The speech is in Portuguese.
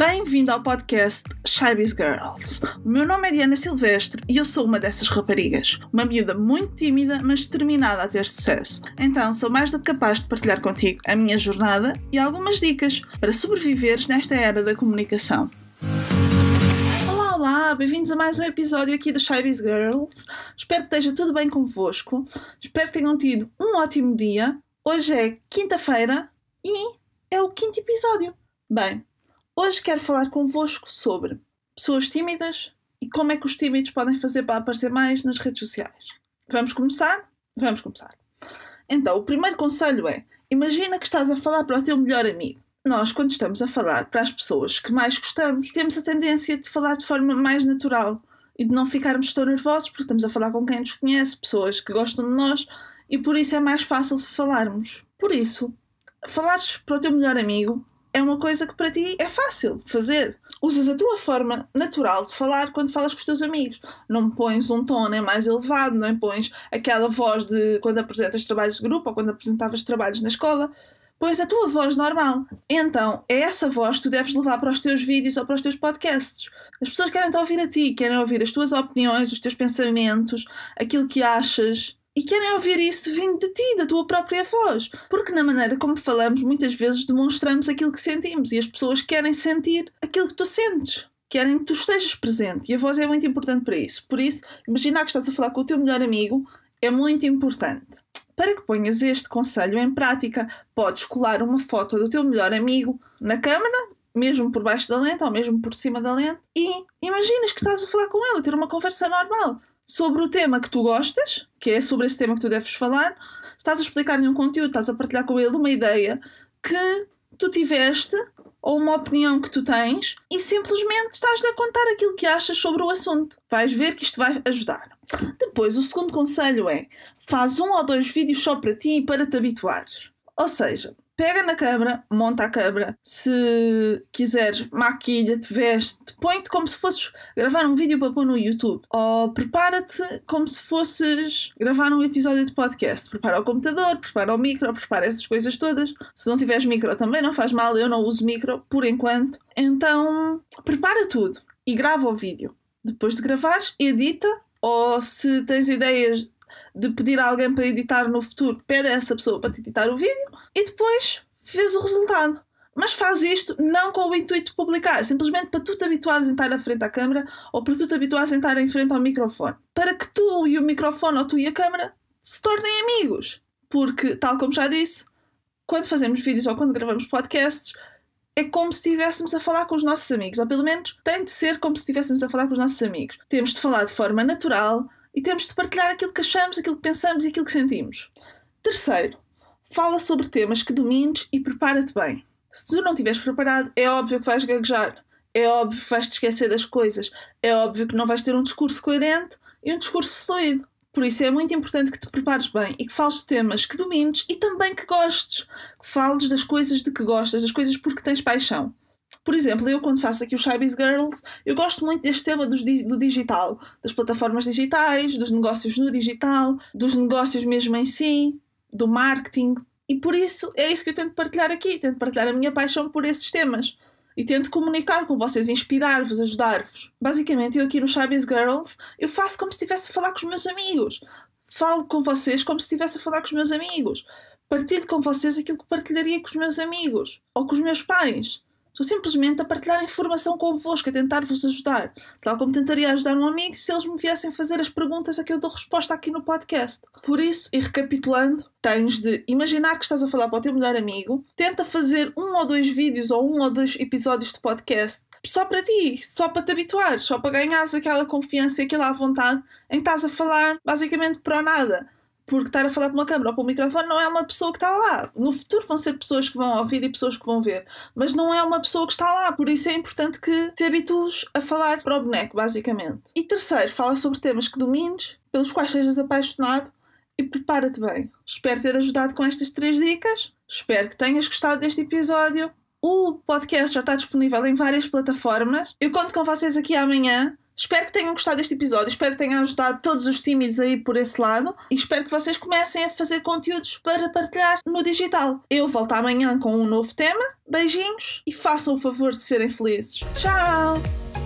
Bem-vindo ao podcast Shybiz Girls. O meu nome é Diana Silvestre e eu sou uma dessas raparigas. Uma miúda muito tímida, mas determinada a ter sucesso. Então sou mais do que capaz de partilhar contigo a minha jornada e algumas dicas para sobreviveres nesta era da comunicação. Olá, olá, bem-vindos a mais um episódio aqui do Shybiz Girls. Espero que esteja tudo bem convosco. Espero que tenham tido um ótimo dia. Hoje é quinta-feira e é o quinto episódio. Bem, Hoje quero falar convosco sobre pessoas tímidas e como é que os tímidos podem fazer para aparecer mais nas redes sociais. Vamos começar? Vamos começar. Então, o primeiro conselho é: imagina que estás a falar para o teu melhor amigo. Nós, quando estamos a falar para as pessoas que mais gostamos, temos a tendência de falar de forma mais natural e de não ficarmos tão nervosos porque estamos a falar com quem nos conhece, pessoas que gostam de nós e por isso é mais fácil falarmos. Por isso, falares para o teu melhor amigo é uma coisa que para ti é fácil fazer. Usas a tua forma natural de falar quando falas com os teus amigos. Não pões um tom nem mais elevado, não pões aquela voz de quando apresentas trabalhos de grupo ou quando apresentavas trabalhos na escola. Pões a tua voz normal. Então, é essa voz que tu deves levar para os teus vídeos ou para os teus podcasts. As pessoas querem te ouvir a ti, querem ouvir as tuas opiniões, os teus pensamentos, aquilo que achas e querem ouvir isso vindo de ti, da tua própria voz. Porque, na maneira como falamos, muitas vezes demonstramos aquilo que sentimos e as pessoas querem sentir aquilo que tu sentes. Querem que tu estejas presente e a voz é muito importante para isso. Por isso, imaginar que estás a falar com o teu melhor amigo é muito importante. Para que ponhas este conselho em prática, podes colar uma foto do teu melhor amigo na câmara, mesmo por baixo da lente ou mesmo por cima da lente, e imaginas que estás a falar com ele, a ter uma conversa normal sobre o tema que tu gostas, que é sobre esse tema que tu deves falar, estás a explicar-lhe um conteúdo, estás a partilhar com ele uma ideia que tu tiveste ou uma opinião que tu tens e simplesmente estás-lhe a contar aquilo que achas sobre o assunto. Vais ver que isto vai ajudar. Depois, o segundo conselho é: faz um ou dois vídeos só para ti e para te habituares. Ou seja, pega na câmara, monta a câmara, se quiseres, maquilha-te, veste, põe-te como se fosses gravar um vídeo para pôr no YouTube. Ou prepara-te como se fosses gravar um episódio de podcast. Prepara o computador, prepara o micro, prepara essas coisas todas. Se não tiveres micro também não faz mal, eu não uso micro por enquanto. Então, prepara tudo e grava o vídeo. Depois de gravares, edita ou se tens ideias de pedir a alguém para editar no futuro, pede a essa pessoa para te editar o vídeo e depois vês o resultado. Mas faz isto não com o intuito de publicar, simplesmente para tu te habituares a estar à frente à câmera ou para tu te habituares a estar em frente ao microfone. Para que tu e o microfone ou tu e a câmera se tornem amigos. Porque, tal como já disse, quando fazemos vídeos ou quando gravamos podcasts, é como se estivéssemos a falar com os nossos amigos, ou pelo menos tem de ser como se estivéssemos a falar com os nossos amigos. Temos de falar de forma natural, e temos de partilhar aquilo que achamos, aquilo que pensamos e aquilo que sentimos. Terceiro, fala sobre temas que domines e prepara-te bem. Se tu não estiveres preparado, é óbvio que vais gaguejar, é óbvio que vais te esquecer das coisas, é óbvio que não vais ter um discurso coerente e um discurso fluido. Por isso é muito importante que te prepares bem e que fales de temas que domines e também que gostes. Que fales das coisas de que gostas, das coisas porque tens paixão. Por exemplo, eu quando faço aqui o Shybiz Girls, eu gosto muito deste tema do, do digital, das plataformas digitais, dos negócios no digital, dos negócios mesmo em si, do marketing. E por isso é isso que eu tento partilhar aqui, tento partilhar a minha paixão por esses temas. E tento comunicar com vocês, inspirar-vos, ajudar-vos. Basicamente, eu aqui no Shybiz Girls, eu faço como se estivesse a falar com os meus amigos. Falo com vocês como se estivesse a falar com os meus amigos. Partilho com vocês aquilo que partilharia com os meus amigos. Ou com os meus pais. Estou simplesmente a partilhar informação convosco, a tentar-vos ajudar. Tal como tentaria ajudar um amigo se eles me viessem fazer as perguntas a que eu dou resposta aqui no podcast. Por isso, e recapitulando, tens de imaginar que estás a falar para o teu melhor amigo, tenta fazer um ou dois vídeos ou um ou dois episódios de podcast só para ti, só para te habituares, só para ganhares aquela confiança e aquela vontade em que estás a falar basicamente para nada porque estar a falar para uma câmera ou para um microfone não é uma pessoa que está lá. No futuro vão ser pessoas que vão ouvir e pessoas que vão ver, mas não é uma pessoa que está lá, por isso é importante que te habitues a falar para o boneco, basicamente. E terceiro, fala sobre temas que domines, pelos quais sejas apaixonado e prepara-te bem. Espero ter ajudado com estas três dicas. Espero que tenhas gostado deste episódio O podcast já está disponível em várias plataformas. Eu conto com vocês aqui amanhã. Espero que tenham gostado deste episódio, espero que tenham ajudado todos os tímidos aí por esse lado e espero que vocês comecem a fazer conteúdos para partilhar no digital. Eu volto amanhã com um novo tema. Beijinhos e façam o favor de serem felizes. Tchau!